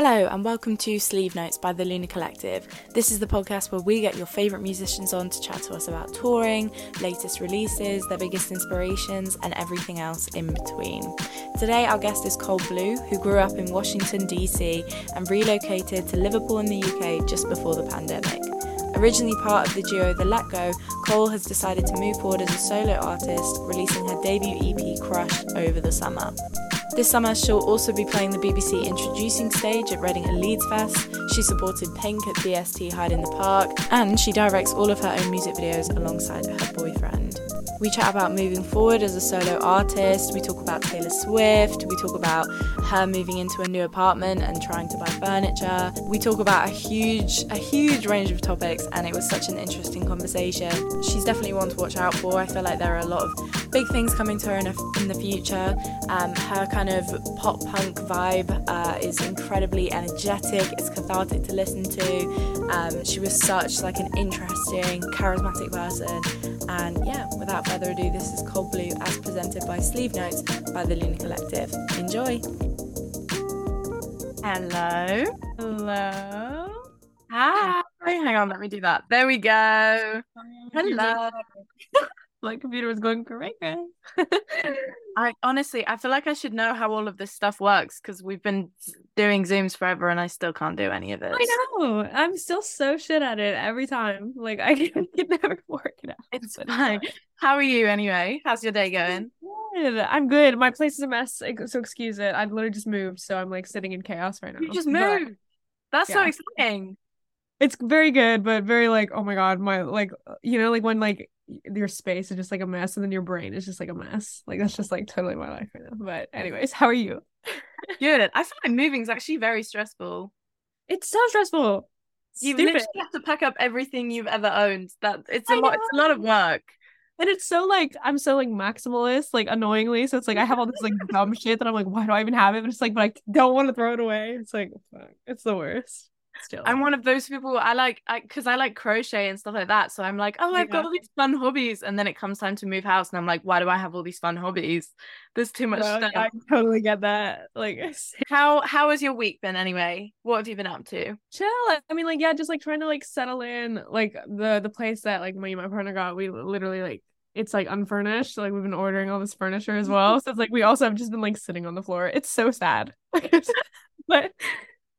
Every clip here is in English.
Hello, and welcome to Sleeve Notes by the Luna Collective. This is the podcast where we get your favourite musicians on to chat to us about touring, latest releases, their biggest inspirations, and everything else in between. Today, our guest is Cole Bleu, who grew up in Washington, D.C., and relocated to Liverpool in the UK just before the pandemic. Originally part of the duo The Let Go, Cole has decided to move forward as a solo artist, releasing her debut EP Crushed over the summer. This summer, she'll also be playing the BBC Introducing stage at Reading and Leeds Fest. She supported Pink at BST Hyde in the Park, and she directs all of her own music videos alongside her boyfriend. We chat about moving forward as a solo artist, we talk about Taylor Swift, we talk about her moving into a new apartment and trying to buy furniture. We talk about a huge a huge range of topics and it was such an interesting conversation. She's definitely one to watch out for. I feel like there are a lot of big things coming to her in, a, in the future. Um, her kind of pop punk vibe uh, is incredibly energetic. It's cathartic to listen to. Um, she was such like an interesting, charismatic person. And yeah, without further ado, this is Cole Bleu as presented by Sleeve Notes by the Luna Collective. Enjoy! Hello. Hello. Hi. Hang on, let me do that. There we go. Hello. My computer was going crazy. I honestly, I feel like I should know how all of this stuff works because we've been doing Zooms forever and I still can't do any of it. I know. I'm still so shit at it every time. Like I can, can never work it out. It's fine. How are you anyway? How's your day going? Good. I'm good. My place is a mess, so excuse it. I literally just moved, so I'm like sitting in chaos right now. You just moved. That's yeah. so exciting. It's very good, but very like, oh my god, my like, you know, like when like your space is just like a mess and then your brain is just like a mess. Like that's just like totally my life right now. But anyways, how are you? Good. I feel like moving is actually very stressful. It's so stressful. You literally have to pack up everything you've ever owned. That it's a I lot. Know. It's a lot of work. And it's so like I'm so like maximalist, like annoyingly. So it's like I have all this like dumb shit that I'm like, why do I even have it? But it's like, but I don't want to throw it away. It's like, fuck. it's the worst still. I'm one of those people. I like, I because I like crochet and stuff like that. So I'm like, oh, I've yeah. got all these fun hobbies, and then it comes time to move house, and I'm like, why do I have all these fun hobbies? There's too much stuff. I totally get that. Like, how how has your week been anyway? What have you been up to? Chill. I mean, like, yeah, just like trying to like settle in. Like the the place that like me and my partner got, we literally like it's like unfurnished. Like we've been ordering all this furniture as well. So it's like we also have just been like sitting on the floor. It's so sad. but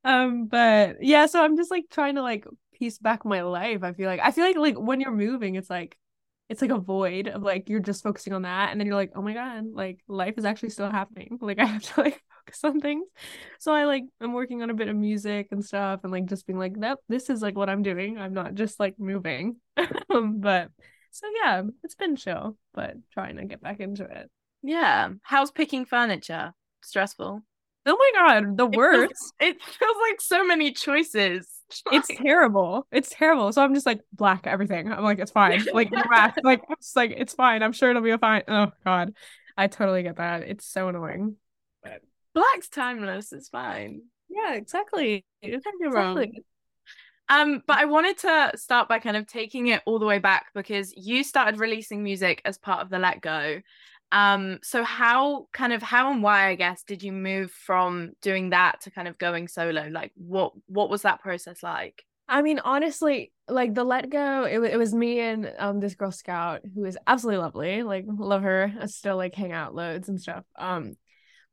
um but yeah so i'm just like trying to like piece back my life i feel like i feel like like when you're moving it's like it's like a void of like you're just focusing on that and then you're like oh my god like life is actually still happening. Like i have to like focus on things. So i like i'm working on a bit of music and stuff and like just being like that this is like what i'm doing. I'm not just like moving. Um, but so yeah it's been chill but trying to get back into it. Yeah how's picking furniture? Stressful Oh my god, the worst. It, it feels like so many choices. It's terrible. It's terrible. So I'm just like black everything. I'm like, it's fine. Like black. like it's like it's fine. I'm sure it'll be a fine. Oh god. I totally get that. It's so annoying. Black's timeless. It's fine. Yeah, exactly. Exactly. wrong. Um, but I wanted to start by kind of taking it all the way back because you started releasing music as part of the Let Go. Um, so how kind of how and why I guess did you move from doing that to kind of going solo? Like what what was that process like? I mean, honestly, like the let go, it, it was me and um this girl scout who is absolutely lovely. Like love her. I still like hang out loads and stuff. Um,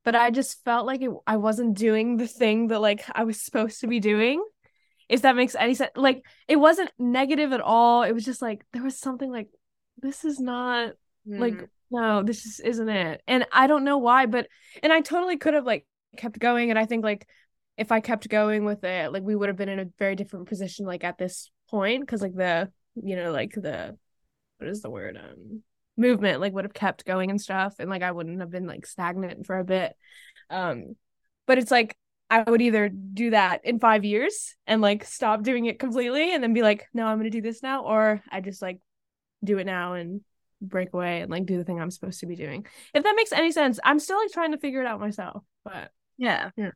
but I just felt like it, I wasn't doing the thing that like I was supposed to be doing. If that makes any sense. Like it wasn't negative at all. It was just like there was something like this is not mm. like no, this just isn't it. And I don't know why, but and I totally could have like kept going. And I think like if I kept going with it, like we would have been in a very different position like at this point. Cause like the, you know, like the what is the word? Um movement like would have kept going and stuff. And like I wouldn't have been like stagnant for a bit. Um, but it's like I would either do that in five years and like stop doing it completely and then be like, no, I'm gonna do this now, or I just like do it now and break away and like do the thing I'm supposed to be doing. If that makes any sense, I'm still like trying to figure it out myself. But yeah. Yeah.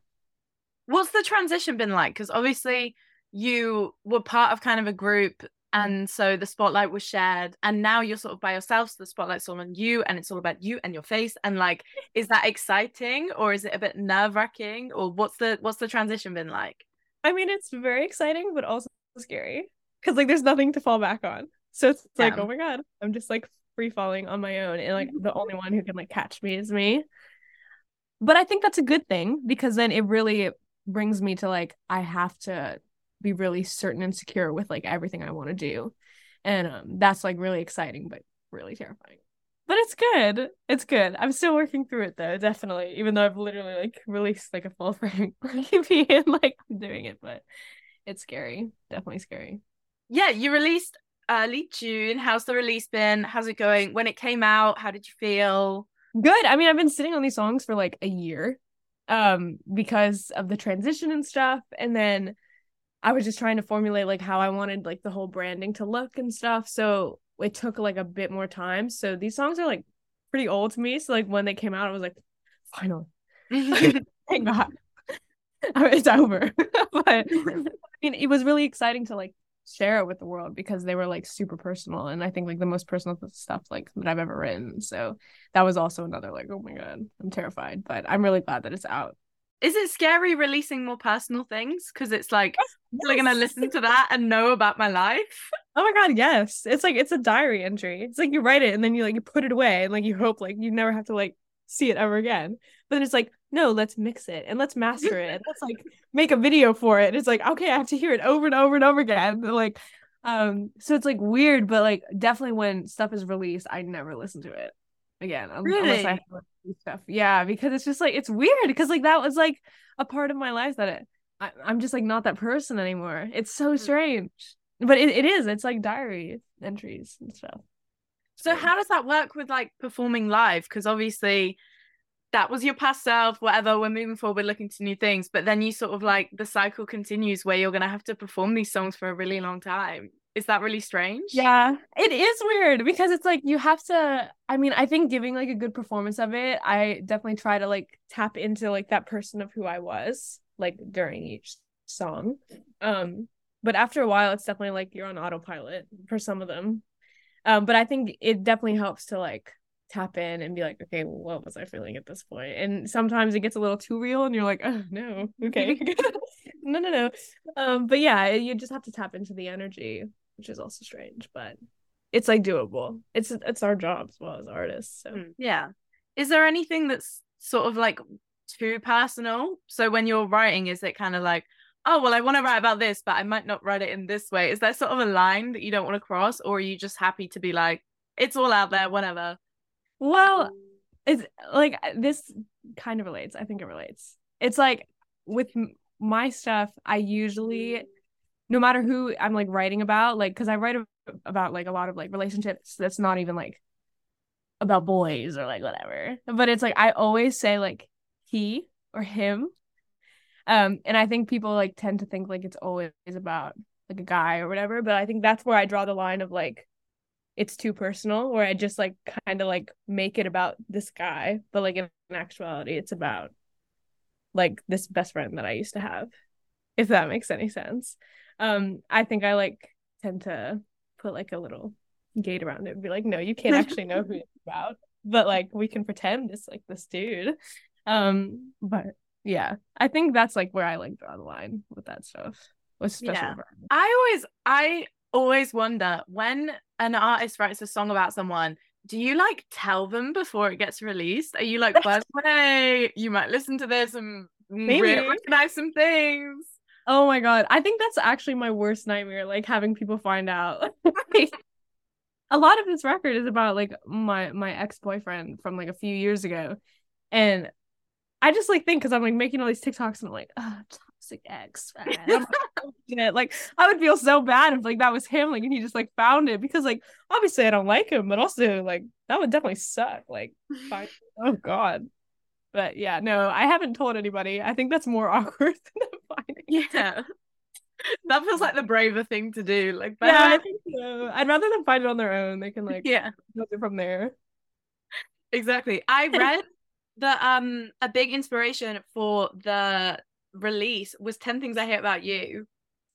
What's the transition been like? Because obviously you were part of kind of a group and so the spotlight was shared and now you're sort of by yourself so the spotlight's all on you and it's all about you and your face and like is that exciting or is it a bit nerve-wracking or what's the what's the transition been like i mean it's very exciting but also scary because like there's nothing to fall back on so it's yeah. like oh my god i'm just like free falling on my own and like the only one who can like catch me is me but i think that's a good thing because then it really brings me to like i have to be really certain and secure with like everything I want to do. And um that's like really exciting but really terrifying. But it's good. It's good. I'm still working through it though, definitely. Even though I've literally like released like a full frame EP and like I'm doing it, but it's scary. Definitely scary. Yeah, you released early June. How's the release been? How's it going? When it came out, how did you feel? Good. I mean, I've been sitting on these songs for like a year um because of the transition and stuff and then I was just trying to formulate like how I wanted like the whole branding to look and stuff. So it took like a bit more time. So these songs are like pretty old to me. So like when they came out, I was like, finally. Thank God. it's over. but I mean it was really exciting to like share it with the world because they were like super personal and I think like the most personal stuff like that I've ever written. So that was also another like, oh my god, I'm terrified. But I'm really glad that it's out is it scary releasing more personal things because it's like yes. are gonna listen to that and know about my life oh my god yes it's like it's a diary entry it's like you write it and then you like you put it away and like you hope like you never have to like see it ever again but then it's like no let's mix it and let's master it and let's like make a video for it And it's like okay i have to hear it over and over and over again like um so it's like weird but like definitely when stuff is released i never listen to it again really? unless I have stuff. Yeah, because it's just like it's weird because like that was like a part of my life that it, I, I'm just like not that person anymore. It's so mm. strange, but it, it is. It's like diary entries and stuff. So how does that work with like performing live? Because obviously that was your past self, whatever. We're moving forward, we're looking to new things, but then you sort of like the cycle continues where you're gonna have to perform these songs for a really long time. Is that really strange? Yeah, it is weird because it's like you have to. I mean, I think giving like a good performance of it, I definitely try to like tap into like that person of who I was like during each song. Um, but after a while, it's definitely like you're on autopilot for some of them. Um, but I think it definitely helps to like tap in and be like, okay, what was I feeling at this point? And sometimes it gets a little too real, and you're like, oh no, okay, no, no, no. Um, but yeah, you just have to tap into the energy which is also strange, but it's like doable. It's it's our job as well as artists. So mm, yeah. Is there anything that's sort of like too personal? So when you're writing, is it kind of like, oh well, I want to write about this, but I might not write it in this way? Is there sort of a line that you don't want to cross, or are you just happy to be like, it's all out there, whatever? Well, it's like this kind of relates. I think it relates. It's like with my stuff, I usually no matter who I'm like writing about, like, cause I write about like a lot of like relationships that's not even like about boys or like whatever. But it's like I always say like he or him. Um, and I think people like tend to think like it's always about like a guy or whatever. But I think that's where I draw the line of like it's too personal, where I just like kind of like make it about this guy, but like in actuality, it's about like this best friend that I used to have, if that makes any sense. Um i think i like tend to put like a little gate around it and be like no you can't actually know who it's about but like we can pretend it's like this dude. Um but yeah i think that's like where i like draw the line with that stuff with special yeah. i always i always wonder when an artist writes a song about someone do you like tell them before it gets released are you like by the way you might listen to this and mm, Maybe. recognize some things Oh my god. I think that's actually my worst nightmare, like having people find out. a lot of this record is about like my my ex-boyfriend from like a few years ago. And I just like think because I'm like making all these TikToks and I'm like, oh, toxic ex. like, like I would feel so bad if like that was him, like and he just like found it because like obviously I don't like him, but also like that would definitely suck. Like, oh god. But yeah, no, I haven't told anybody. I think that's more awkward than finding. Yeah. That feels like the braver thing to do. Like, yeah, I think so. I'd rather them find it on their own. They can like, yeah, it from there. Exactly. I read the um a big inspiration for the release was 10 Things I Hate About You,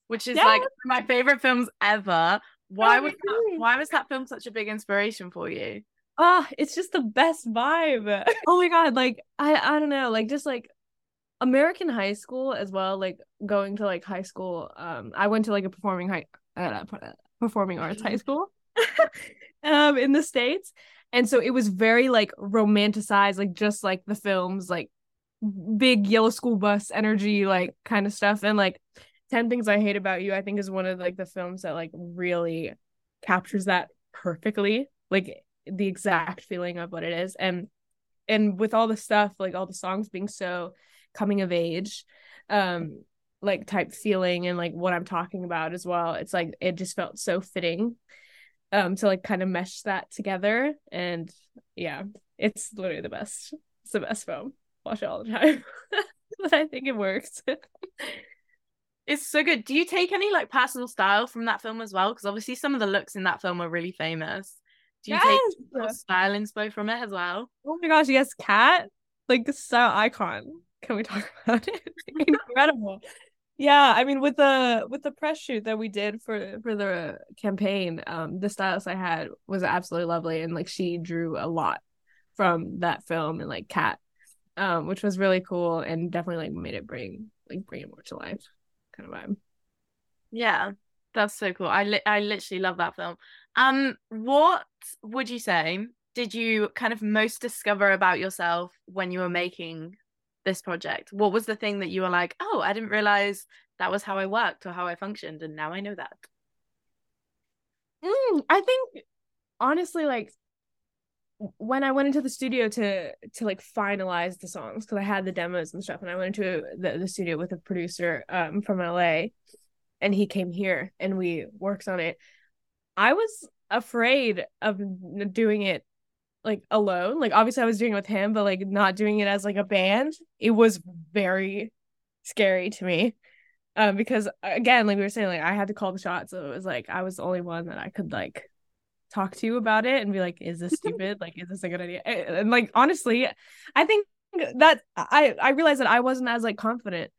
which is like my favorite films ever. Why was that, why was that film such a big inspiration for you? Ah, it's just the best vibe. oh my god, like I I don't know, like just like American high school as well, like going to like high school. Um I went to like a performing high uh, performing arts high school um in the states. And so it was very like romanticized like just like the films like big yellow school bus energy like kind of stuff. And like 10 things i hate about you i think is one of like the films that like really captures that perfectly like the exact feeling of what it is. And and with all the stuff like all the songs being so coming of age um like type feeling and like what i'm talking about as well it's like it just felt so fitting um to like kind of mesh that together. And yeah it's literally the best it's the best film watch it all the time but i think it works it's so good do you take any like personal style from that film as well because obviously some of the looks in that film are really famous do you yes! take style inspo from it as well? Oh my gosh, yes, Kat, Like so icon. Can we talk about it? Incredible. yeah, I mean with the with the press shoot that we did for for the campaign, um, the stylist I had was absolutely lovely and like she drew a lot from that film and like Kat. Um, which was really cool and definitely like made it bring like bring it more to life kind of vibe. Yeah, that's so cool. I li- I literally love that film. Um, what would you say did you kind of most discover about yourself when you were making this project? What was the thing that you were like, oh, I didn't realize that was how I worked or how I functioned, and now I know that? Mm, I think honestly, like when I went into the studio to to like finalize the songs because I had the demos and stuff, and I went into the, the studio with a producer um from LA, and he came here and we worked on it. I was afraid of doing it like alone. Like obviously I was doing it with him, but like not doing it as like a band. It was very scary to me. Um because again, like we were saying, like I had to call the shots. So it was like I was the only one that I could like talk to you about it and be like, is this stupid? like, is this a good idea? And like honestly, I think that I I realized that I wasn't as like confident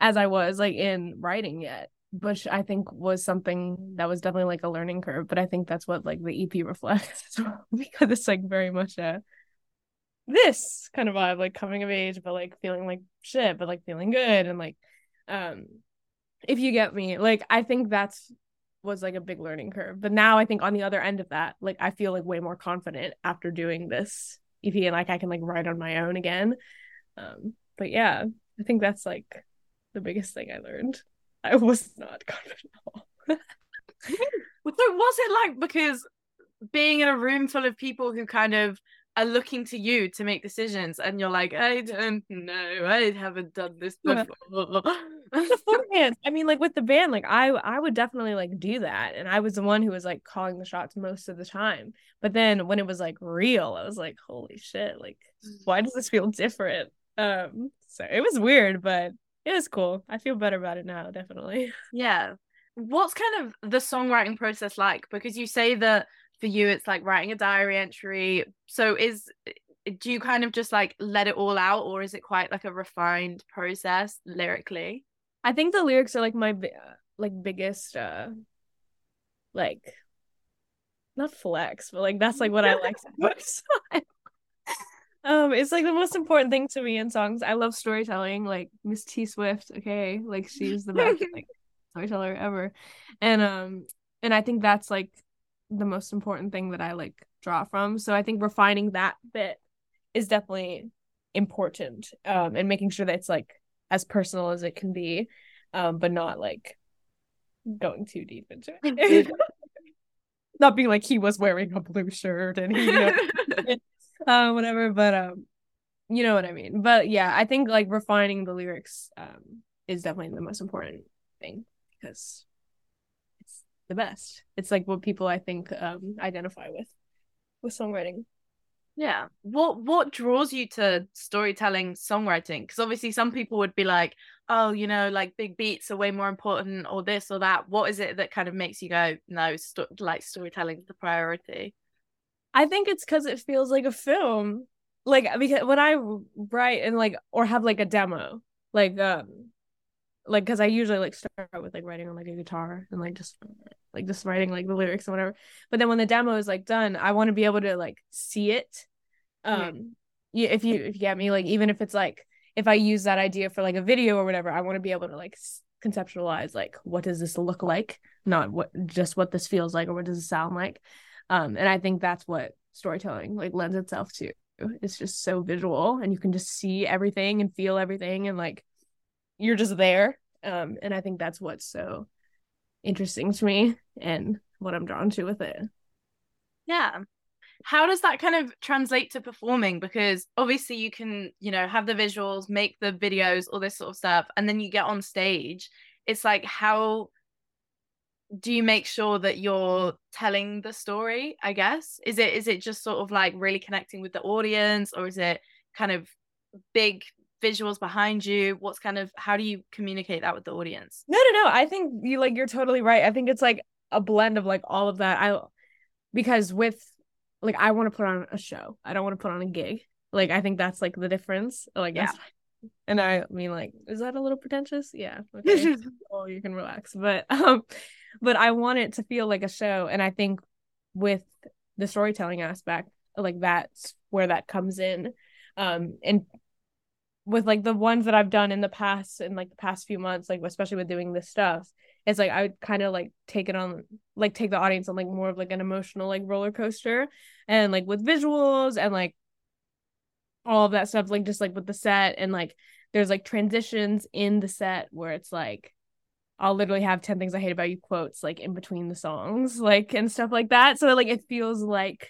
as I was like in writing yet which I think was something that was definitely like a learning curve. But I think that's what like the EP reflects because it's like very much a this kind of vibe, like coming of age, but like feeling like shit, but like feeling good and like um if you get me, like I think that's was like a big learning curve. But now I think on the other end of that, like I feel like way more confident after doing this EP and like I can like write on my own again. Um but yeah, I think that's like the biggest thing I learned. I was not comfortable. so was it like because being in a room full of people who kind of are looking to you to make decisions and you're like i don't know i haven't done this before i mean like with the band like i i would definitely like do that and i was the one who was like calling the shots most of the time but then when it was like real i was like holy shit like why does this feel different um so it was weird but it was cool. I feel better about it now, definitely. Yeah. What's kind of the songwriting process like? Because you say that for you it's like writing a diary entry. So is do you kind of just like let it all out or is it quite like a refined process lyrically? I think the lyrics are like my like biggest uh like not flex, but like that's like what I like most. Um, it's like the most important thing to me in songs. I love storytelling, like Miss T Swift. Okay, like she's the best like storyteller ever, and um, and I think that's like the most important thing that I like draw from. So I think refining that bit is definitely important. Um, and making sure that it's like as personal as it can be, um, but not like going too deep into it. not being like he was wearing a blue shirt and he you know, uh, whatever. But um, you know what I mean. But yeah, I think like refining the lyrics um is definitely the most important thing because the best. It's like what people I think um identify with with songwriting. Yeah. What what draws you to storytelling songwriting? Because obviously some people would be like, oh, you know, like big beats are way more important or this or that. What is it that kind of makes you go, no, sto- like storytelling is the priority? I think it's because it feels like a film. Like because when I write and like or have like a demo, like um like because I usually like start with like writing on like a guitar and like just like just writing like the lyrics and whatever. But then when the demo is like done, I want to be able to like see it. Um, yeah, if you if you get me, like even if it's like if I use that idea for like a video or whatever, I want to be able to like conceptualize like what does this look like, not what just what this feels like or what does it sound like. Um, and I think that's what storytelling like lends itself to. It's just so visual and you can just see everything and feel everything and like you're just there. Um, and I think that's what's so interesting to me and what I'm drawn to with it. Yeah. How does that kind of translate to performing? Because obviously you can, you know, have the visuals, make the videos, all this sort of stuff, and then you get on stage. It's like how do you make sure that you're telling the story i guess is it is it just sort of like really connecting with the audience or is it kind of big visuals behind you? What's kind of how do you communicate that with the audience? No no no. I think you like you're totally right. I think it's like a blend of like all of that. I because with like i want to put on a show. I don't want to put on a gig. Like i think that's like the difference. Like yeah. and i mean like is that a little pretentious? Yeah. Okay. Oh you can relax. But um but i want it to feel like a show. And i think with the storytelling aspect like that's where that comes in. Um and with like the ones that I've done in the past in like the past few months, like especially with doing this stuff, it's like I would kind of like take it on like take the audience on like more of like an emotional like roller coaster and like with visuals and like all of that stuff, like just like with the set and like there's like transitions in the set where it's like I'll literally have 10 things I hate about you quotes like in between the songs, like and stuff like that. So like it feels like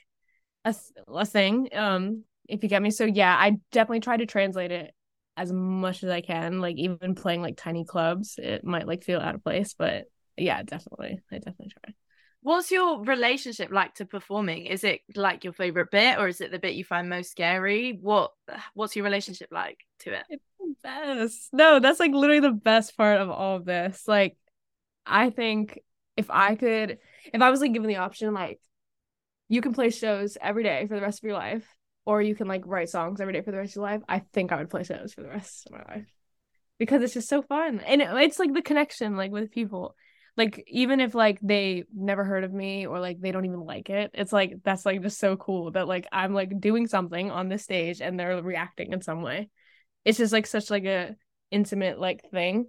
a, a thing. Um, if you get me. So yeah, I definitely try to translate it as much as I can. Like even playing like tiny clubs, it might like feel out of place, but yeah, definitely. I definitely try. What's your relationship like to performing? Is it like your favorite bit or is it the bit you find most scary? What what's your relationship like to it? It's the best. No, that's like literally the best part of all of this. Like I think if I could if I was like given the option like you can play shows every day for the rest of your life or you can like write songs every day for the rest of your life, I think I would play shows for the rest of my life because it's just so fun and it, it's like the connection like with people. Like even if like they never heard of me or like they don't even like it, it's like that's like just so cool that like I'm like doing something on the stage and they're reacting in some way. It's just like such like a intimate like thing.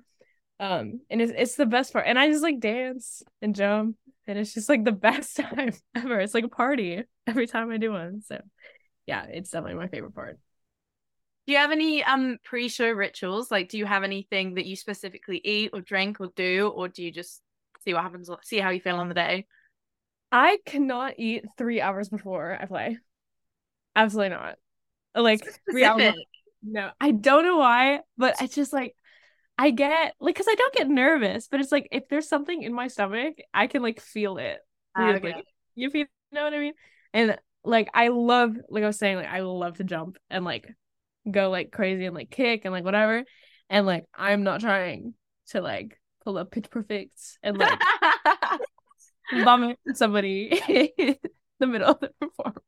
Um and it's it's the best part. And I just like dance and jump and it's just like the best time ever. It's like a party every time I do one. So yeah, it's definitely my favorite part. Do you have any um pre-show rituals? Like, do you have anything that you specifically eat or drink or do, or do you just see what happens, see how you feel on the day? I cannot eat three hours before I play. Absolutely not. Like three hours. No, I don't know why, but it's just like I get like because I don't get nervous, but it's like if there's something in my stomach, I can like feel it. Okay. You feel, you know what I mean? And like I love like I was saying like I love to jump and like go like crazy and like kick and like whatever. And like I'm not trying to like pull up pitch perfects and like vomit somebody in the middle of the performance.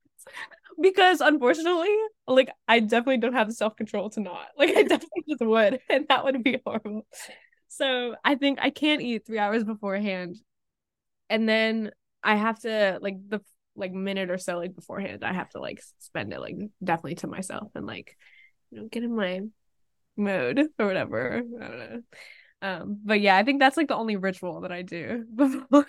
Because unfortunately like I definitely don't have the self-control to not. Like I definitely just would and that would be horrible. So I think I can't eat three hours beforehand. And then I have to like the like minute or so like beforehand i have to like spend it like definitely to myself and like you know get in my mode or whatever. I don't know. Um but yeah i think that's like the only ritual that i do before.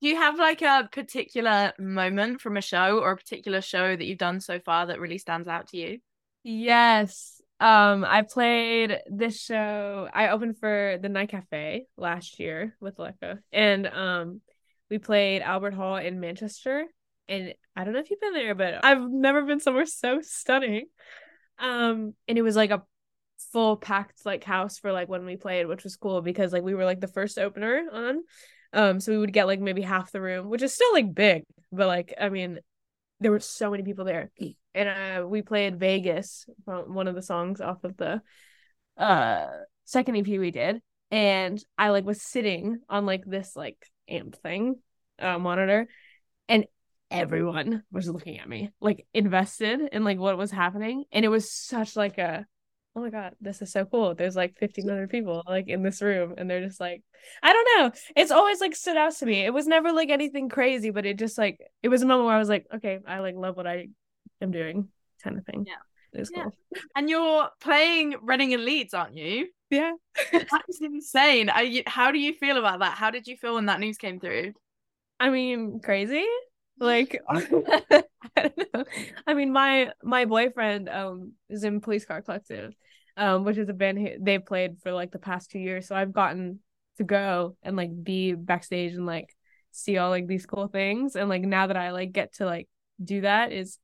Do you have like a particular moment from a show or a particular show that you've done so far that really stands out to you? Yes. Um i played this show i opened for the night cafe last year with Lekka and um we played Albert Hall in Manchester. And I don't know if you've been there, but I've never been somewhere so stunning. Um, and it was like a full packed like house for like when we played, which was cool because like we were like the first opener on. Um, so we would get like maybe half the room, which is still like big, but like I mean, there were so many people there. And uh we played Vegas, one of the songs off of the uh second EP we did. And I like was sitting on like this like amp thing uh, monitor and everyone was looking at me like invested in like what was happening and it was such like a oh my god, this is so cool. There's like 1500 people like in this room and they're just like I don't know. It's always like stood out to me. It was never like anything crazy, but it just like it was a moment where I was like, okay, I like love what I am doing kind of thing. Yeah. It's Yeah. cool. And you're playing Reading and Leeds, aren't you? Yeah. That is insane. Are you, how do you feel about that? How did you feel when that news came through? I mean, crazy. Like I don't know. I mean, my my boyfriend um is in Police Car Collective, um, which is a band they've played for like the past two years. So I've gotten to go and like be backstage and like see all like these cool things. And like now that I like get to like do that is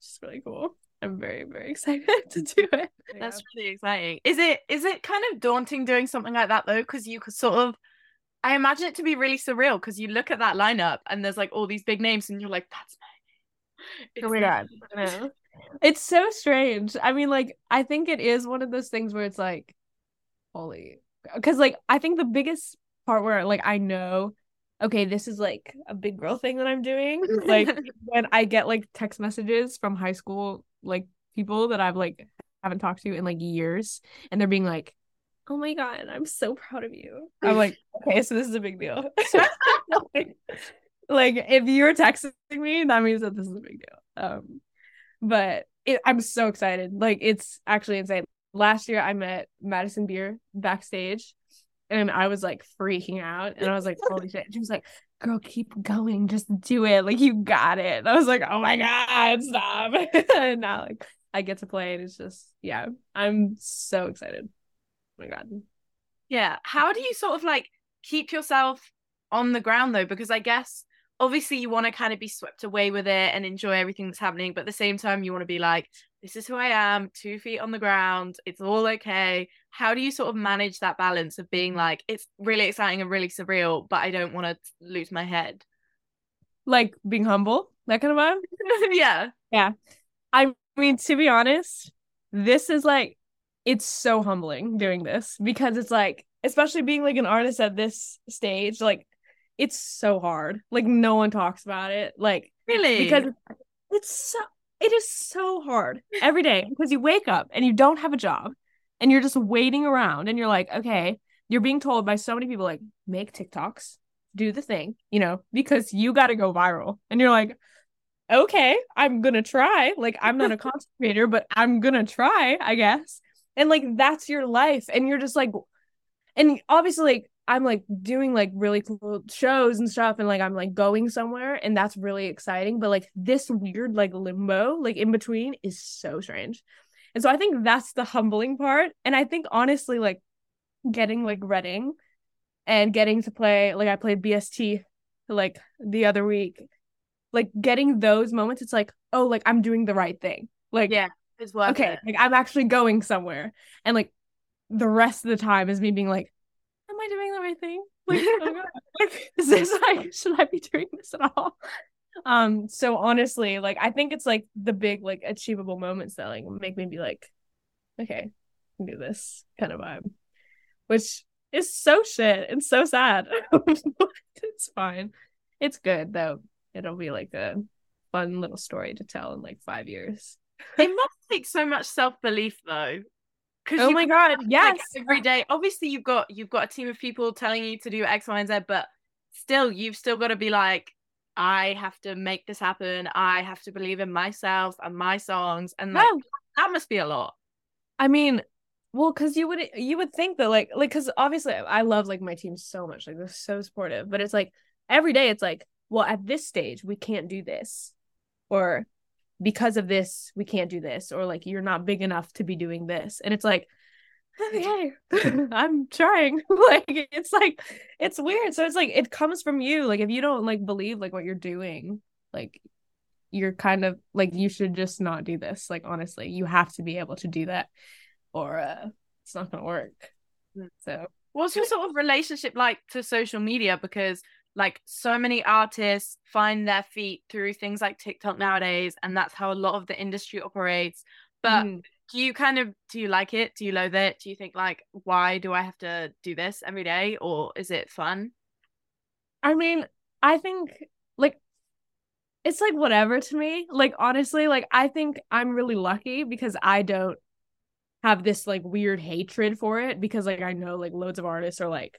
just really cool. I'm very very excited to do it. That's really exciting. Is it is it kind of daunting doing something like that though? Because you could sort of I imagine it to be really surreal because you look at that lineup and there's like all these big names and you're like, that's. Oh my It's god. me. I know. It's so strange. I mean, like, I think it is one of those things where it's like, holy, because like I think the biggest part where like I know, okay, this is like a big girl thing that I'm doing. Like when I get like text messages from high school, like people that I've like haven't talked to in like years, and they're being like, oh my god, I'm so proud of you. I'm like, okay, so this is a big deal. like, like, if you're texting me, that means that this is a big deal. Um, but it, I'm so excited. Like it's actually insane. Last year I met Madison Beer backstage and I was like freaking out and I was like, holy shit. She was like, girl, keep going, just do it. Like you got it. And I was like, oh my God, stop. and now like I get to play and it's just yeah, I'm so excited. Oh my God. Yeah. How do you sort of like keep yourself on the ground though? Because I guess obviously you want to kind of be swept away with it and enjoy everything that's happening, but at the same time you want to be like, this is who I am, two feet on the ground, it's all okay. How do you sort of manage that balance of being like, it's really exciting and really surreal, but I don't want to lose my head? Like being humble, that kind of vibe. yeah. Yeah. I mean, to be honest, this is like it's so humbling doing this because it's like, especially being like an artist at this stage, like it's so hard. Like no one talks about it. Like Really? because it's so it is so hard every day because you wake up and you don't have a job and you're just waiting around and you're like, okay, you're being told by so many people like make TikToks, do the thing, you know, because you got to go viral. And you're like, okay, I'm going to try. Like I'm not a content creator, but I'm going to try, I guess. And like that's your life and you're just like and obviously like I'm like doing like really cool shows and stuff and like I'm like going somewhere and that's really exciting but like this weird like limbo like in between is so strange. And so I think that's the humbling part and I think honestly like getting like Reading and getting to play like I played BST like the other week like getting those moments it's like oh like I'm doing the right thing. Like Yeah. It's worth okay, it. like I'm actually going somewhere. And like the rest of the time is me being like, Am I doing the right thing? Like, oh is this like should I be doing this at all? Um, so honestly, like I think it's like the big like achievable moments that like make me be like, okay, I can do this kind of vibe. Which is so shit and so sad. it's fine. It's good though. It'll be like a fun little story to tell in like five years. it must take so much self-belief though. Oh my god, yes. like every day obviously you've got you've got a team of people telling you to do x y and z but still you've still got to be like i have to make this happen. I have to believe in myself and my songs and like No, that must be a lot. I mean, well, because you would you would think that like like because obviously I love like my team so much, like they're so supportive, but it's like every day it's like, well, at this stage we can't do this, or because of this we can't do this, or like you're not big enough to be doing this, and it's like, okay, I'm trying. like it's like it's weird. So it's like it comes from you. Like if you don't like believe like what you're doing, like you're kind of like you should just not do this. Like honestly, you have to be able to do that, or uh, it's not gonna work. Mm. So what's your sort of relationship like to social media because like so many artists find their feet through things like tiktok nowadays and that's how a lot of the industry operates. But mm, do you kind of do you like it? Do you loathe it? Do you think like why do i have to do this every day or is it fun? I mean, I think like it's like whatever to me. Like honestly, like I think I'm really lucky because I don't have this like weird hatred for it because like I know like loads of artists are like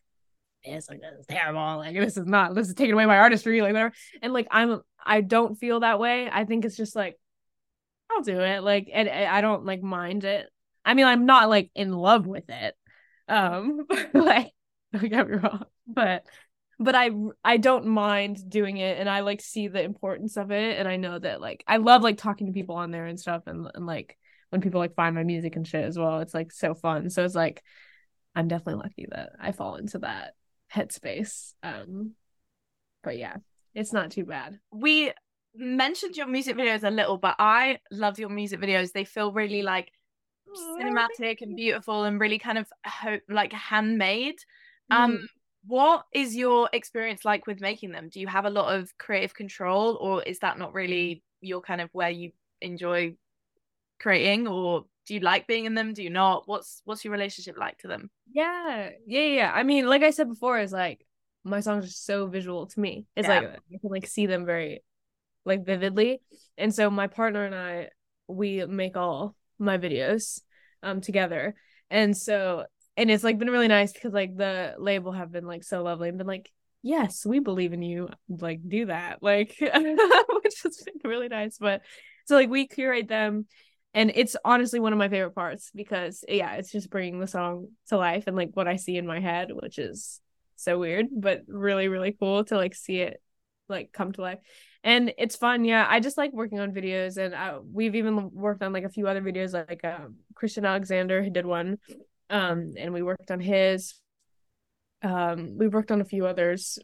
this like this is terrible like this is not this is taking away my artistry like whatever. And like I'm I don't feel that way. I think it's just like I'll do it like and, and I don't like mind it. I mean I'm not like in love with it um like don't get me wrong but but I I don't mind doing it and I like see the importance of it and I know that like I love like talking to people on there and stuff and, and like when people like find my music and shit as well it's like so fun. So it's like I'm definitely lucky that I fall into that headspace um but yeah it's not too bad. We mentioned your music videos a little but I love your music videos. They feel really like cinematic and beautiful and really kind of hope like handmade. Um mm what is your experience like with making them? Do you have a lot of creative control, or is that not really your kind of where you enjoy creating, or do you like being in them? Do you not? What's what's your relationship like to them? Yeah, yeah, yeah. I mean, like I said before, is like my songs are so visual to me. It's yeah. like I can like see them very like vividly, and so my partner and I we make all my videos um together, and so and it's like been really nice because like the label have been like so lovely and been like yes we believe in you like do that like which has been really nice but so like we curate them and it's honestly one of my favorite parts because yeah it's just bringing the song to life and like what i see in my head which is so weird but really really cool to like see it like come to life. And it's fun yeah i just like working on videos and uh, we've even worked on like a few other videos like um, christian alexander who did one um and we worked on his um we worked on a few others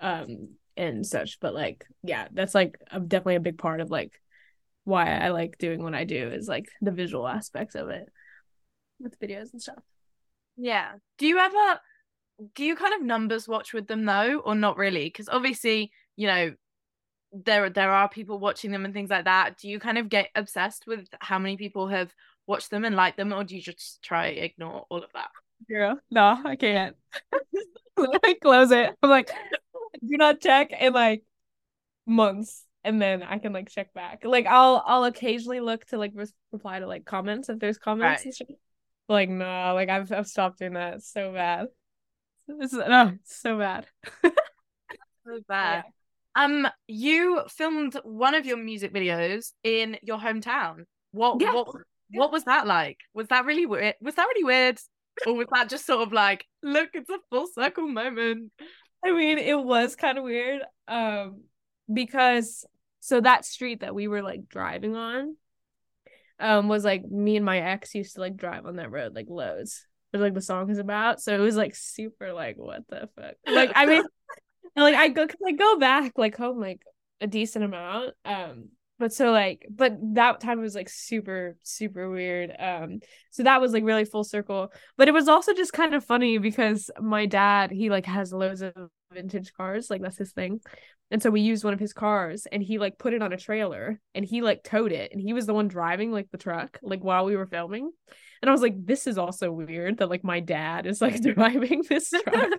um and such but like yeah that's like a, definitely a big part of like why I like doing what I do is like the visual aspects of it with videos and stuff. Yeah. Do you ever do you kind of numbers watch with them though or not really? Because obviously, you know, there there are people watching them and things like that. Do you kind of get obsessed with how many people have watched them and like them, or do you just try ignore all of that? Girl, no, I can't. I close it. I'm like, do not check in like months, and then I can like check back. Like I'll I'll occasionally look to like re- reply to like comments if there's comments. Right. Like no, like I've I've stopped doing that. It's so bad. It's no, it's so bad. so bad. Yeah. Um, you filmed one of your music videos in your hometown. What yeah. what what was that like? Was that really weird? Was that really weird? Or was that just sort of like, look, it's a full circle moment? I mean, it was kind of weird. Um, because so that street that we were like driving on um was like me and my ex used to like drive on that road like loads. But like the song is about. So it was like super like what the fuck? Like I mean like I go I go back like home like a decent amount. Um but so like but that time was like super super weird um so that was like really full circle but it was also just kind of funny because my dad he like has loads of vintage cars like that's his thing and so we used one of his cars and he like put it on a trailer and he like towed it and he was the one driving like the truck like while we were filming and I was like, this is also weird that like my dad is like driving this truck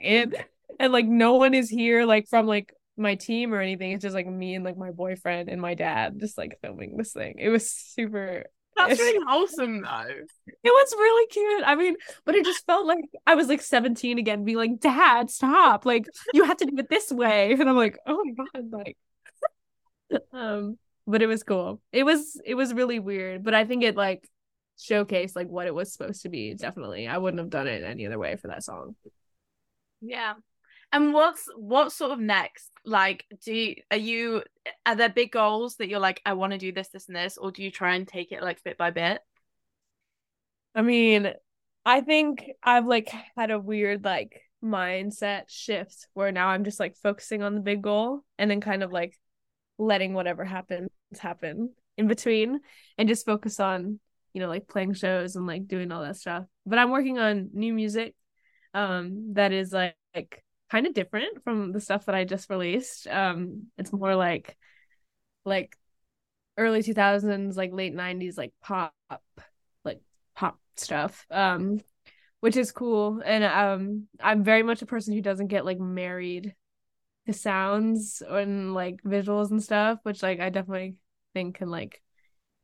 in and like no one is here like from like my team or anything. It's just like me and like my boyfriend and my dad just like filming this thing. It was super that's really wholesome though. It was really cute. I mean, but it just felt like I was like 17 again, being like, Dad, stop. Like, you have to do it this way. And I'm like, oh my god, like um, but it was cool. It was it was really weird, but I think it like showcased like what it was supposed to be, definitely. I wouldn't have done it any other way for that song. Yeah. And what's what's sort of next? Like, do you, are you are there big goals that you're like, I want to do this, this, and this, or do you try and take it like bit by bit? I mean, I think I've like had a weird like mindset shift where now I'm just like focusing on the big goal and then kind of like letting whatever happens happen in between and just focus on you know like playing shows and like doing all that stuff but i'm working on new music um that is like, like kind of different from the stuff that I just released. Um, it's more like like early 2000s, like late 90s, like pop, like pop stuff. Um, which is cool. And um, I'm very much a person who doesn't get like married to sounds and like visuals and stuff, which like I definitely think can like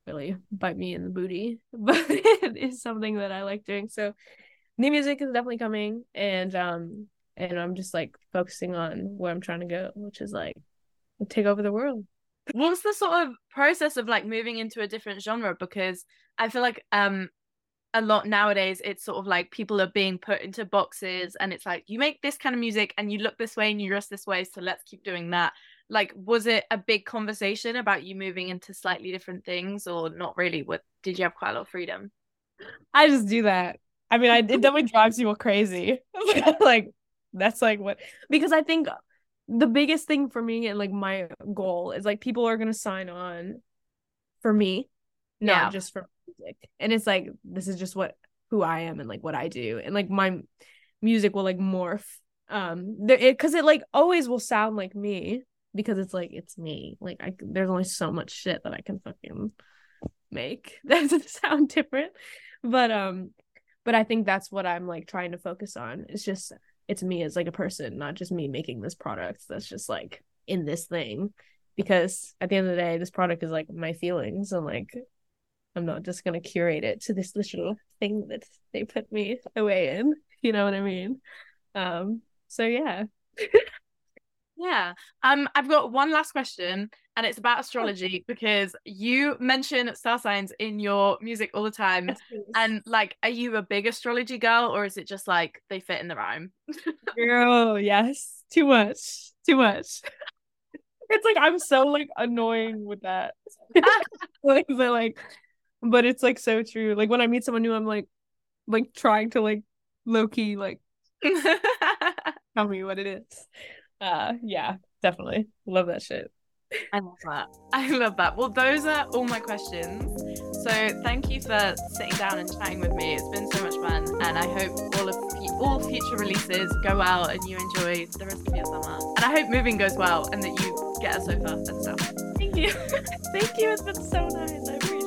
really bite me in the booty, but it is something that I like doing. So new music is definitely coming and um and I'm just like focusing on where I'm trying to go, which is like take over the world. What's the sort of process of like moving into a different genre? Because I feel like um a lot nowadays it's sort of like people are being put into boxes and it's like you make this kind of music and you look this way and you dress this way so let's keep doing that. Like was it a big conversation about you moving into slightly different things or not really? What did you have quite a lot of freedom? I just do that. I mean I, it definitely drives people crazy. Like that's like what because i think the biggest thing for me and like my goal is like people are gonna sign on for me not yeah. just for music. And it's like this is just what who i am and like what i do. And like my music will like morph um it because it like always will sound like me because it's like it's me. Like i there's only so much shit that i can fucking make that doesn't sound different. But um but i think that's what i'm like trying to focus on it's just it's me as like a person not just me making this product that's just like in this thing because at the end of the day this product is like my feelings and like I'm not just gonna curate it to this little thing that they put me away in. You know what I mean? Um. So yeah. yeah. Um. I've got one last question, and it's about astrology because you mention star signs in your music all the time. Yes, and like, are you a big astrology girl, or is it just like they fit in the rhyme? Girl, yes. Too much. Too much. It's like I'm so like annoying with that. like like but it's like so true. Like when I meet someone new, I'm like, like trying to like low key like tell me what it is. Uh, yeah, definitely love that shit. I love that. I love that. Well, those are all my questions. So thank you for sitting down and chatting with me. It's been so much fun, and I hope all of all future releases go well and you enjoy the rest of your summer. And I hope moving goes well and that you get a sofa and stuff. Thank you. thank you. It's been so nice. I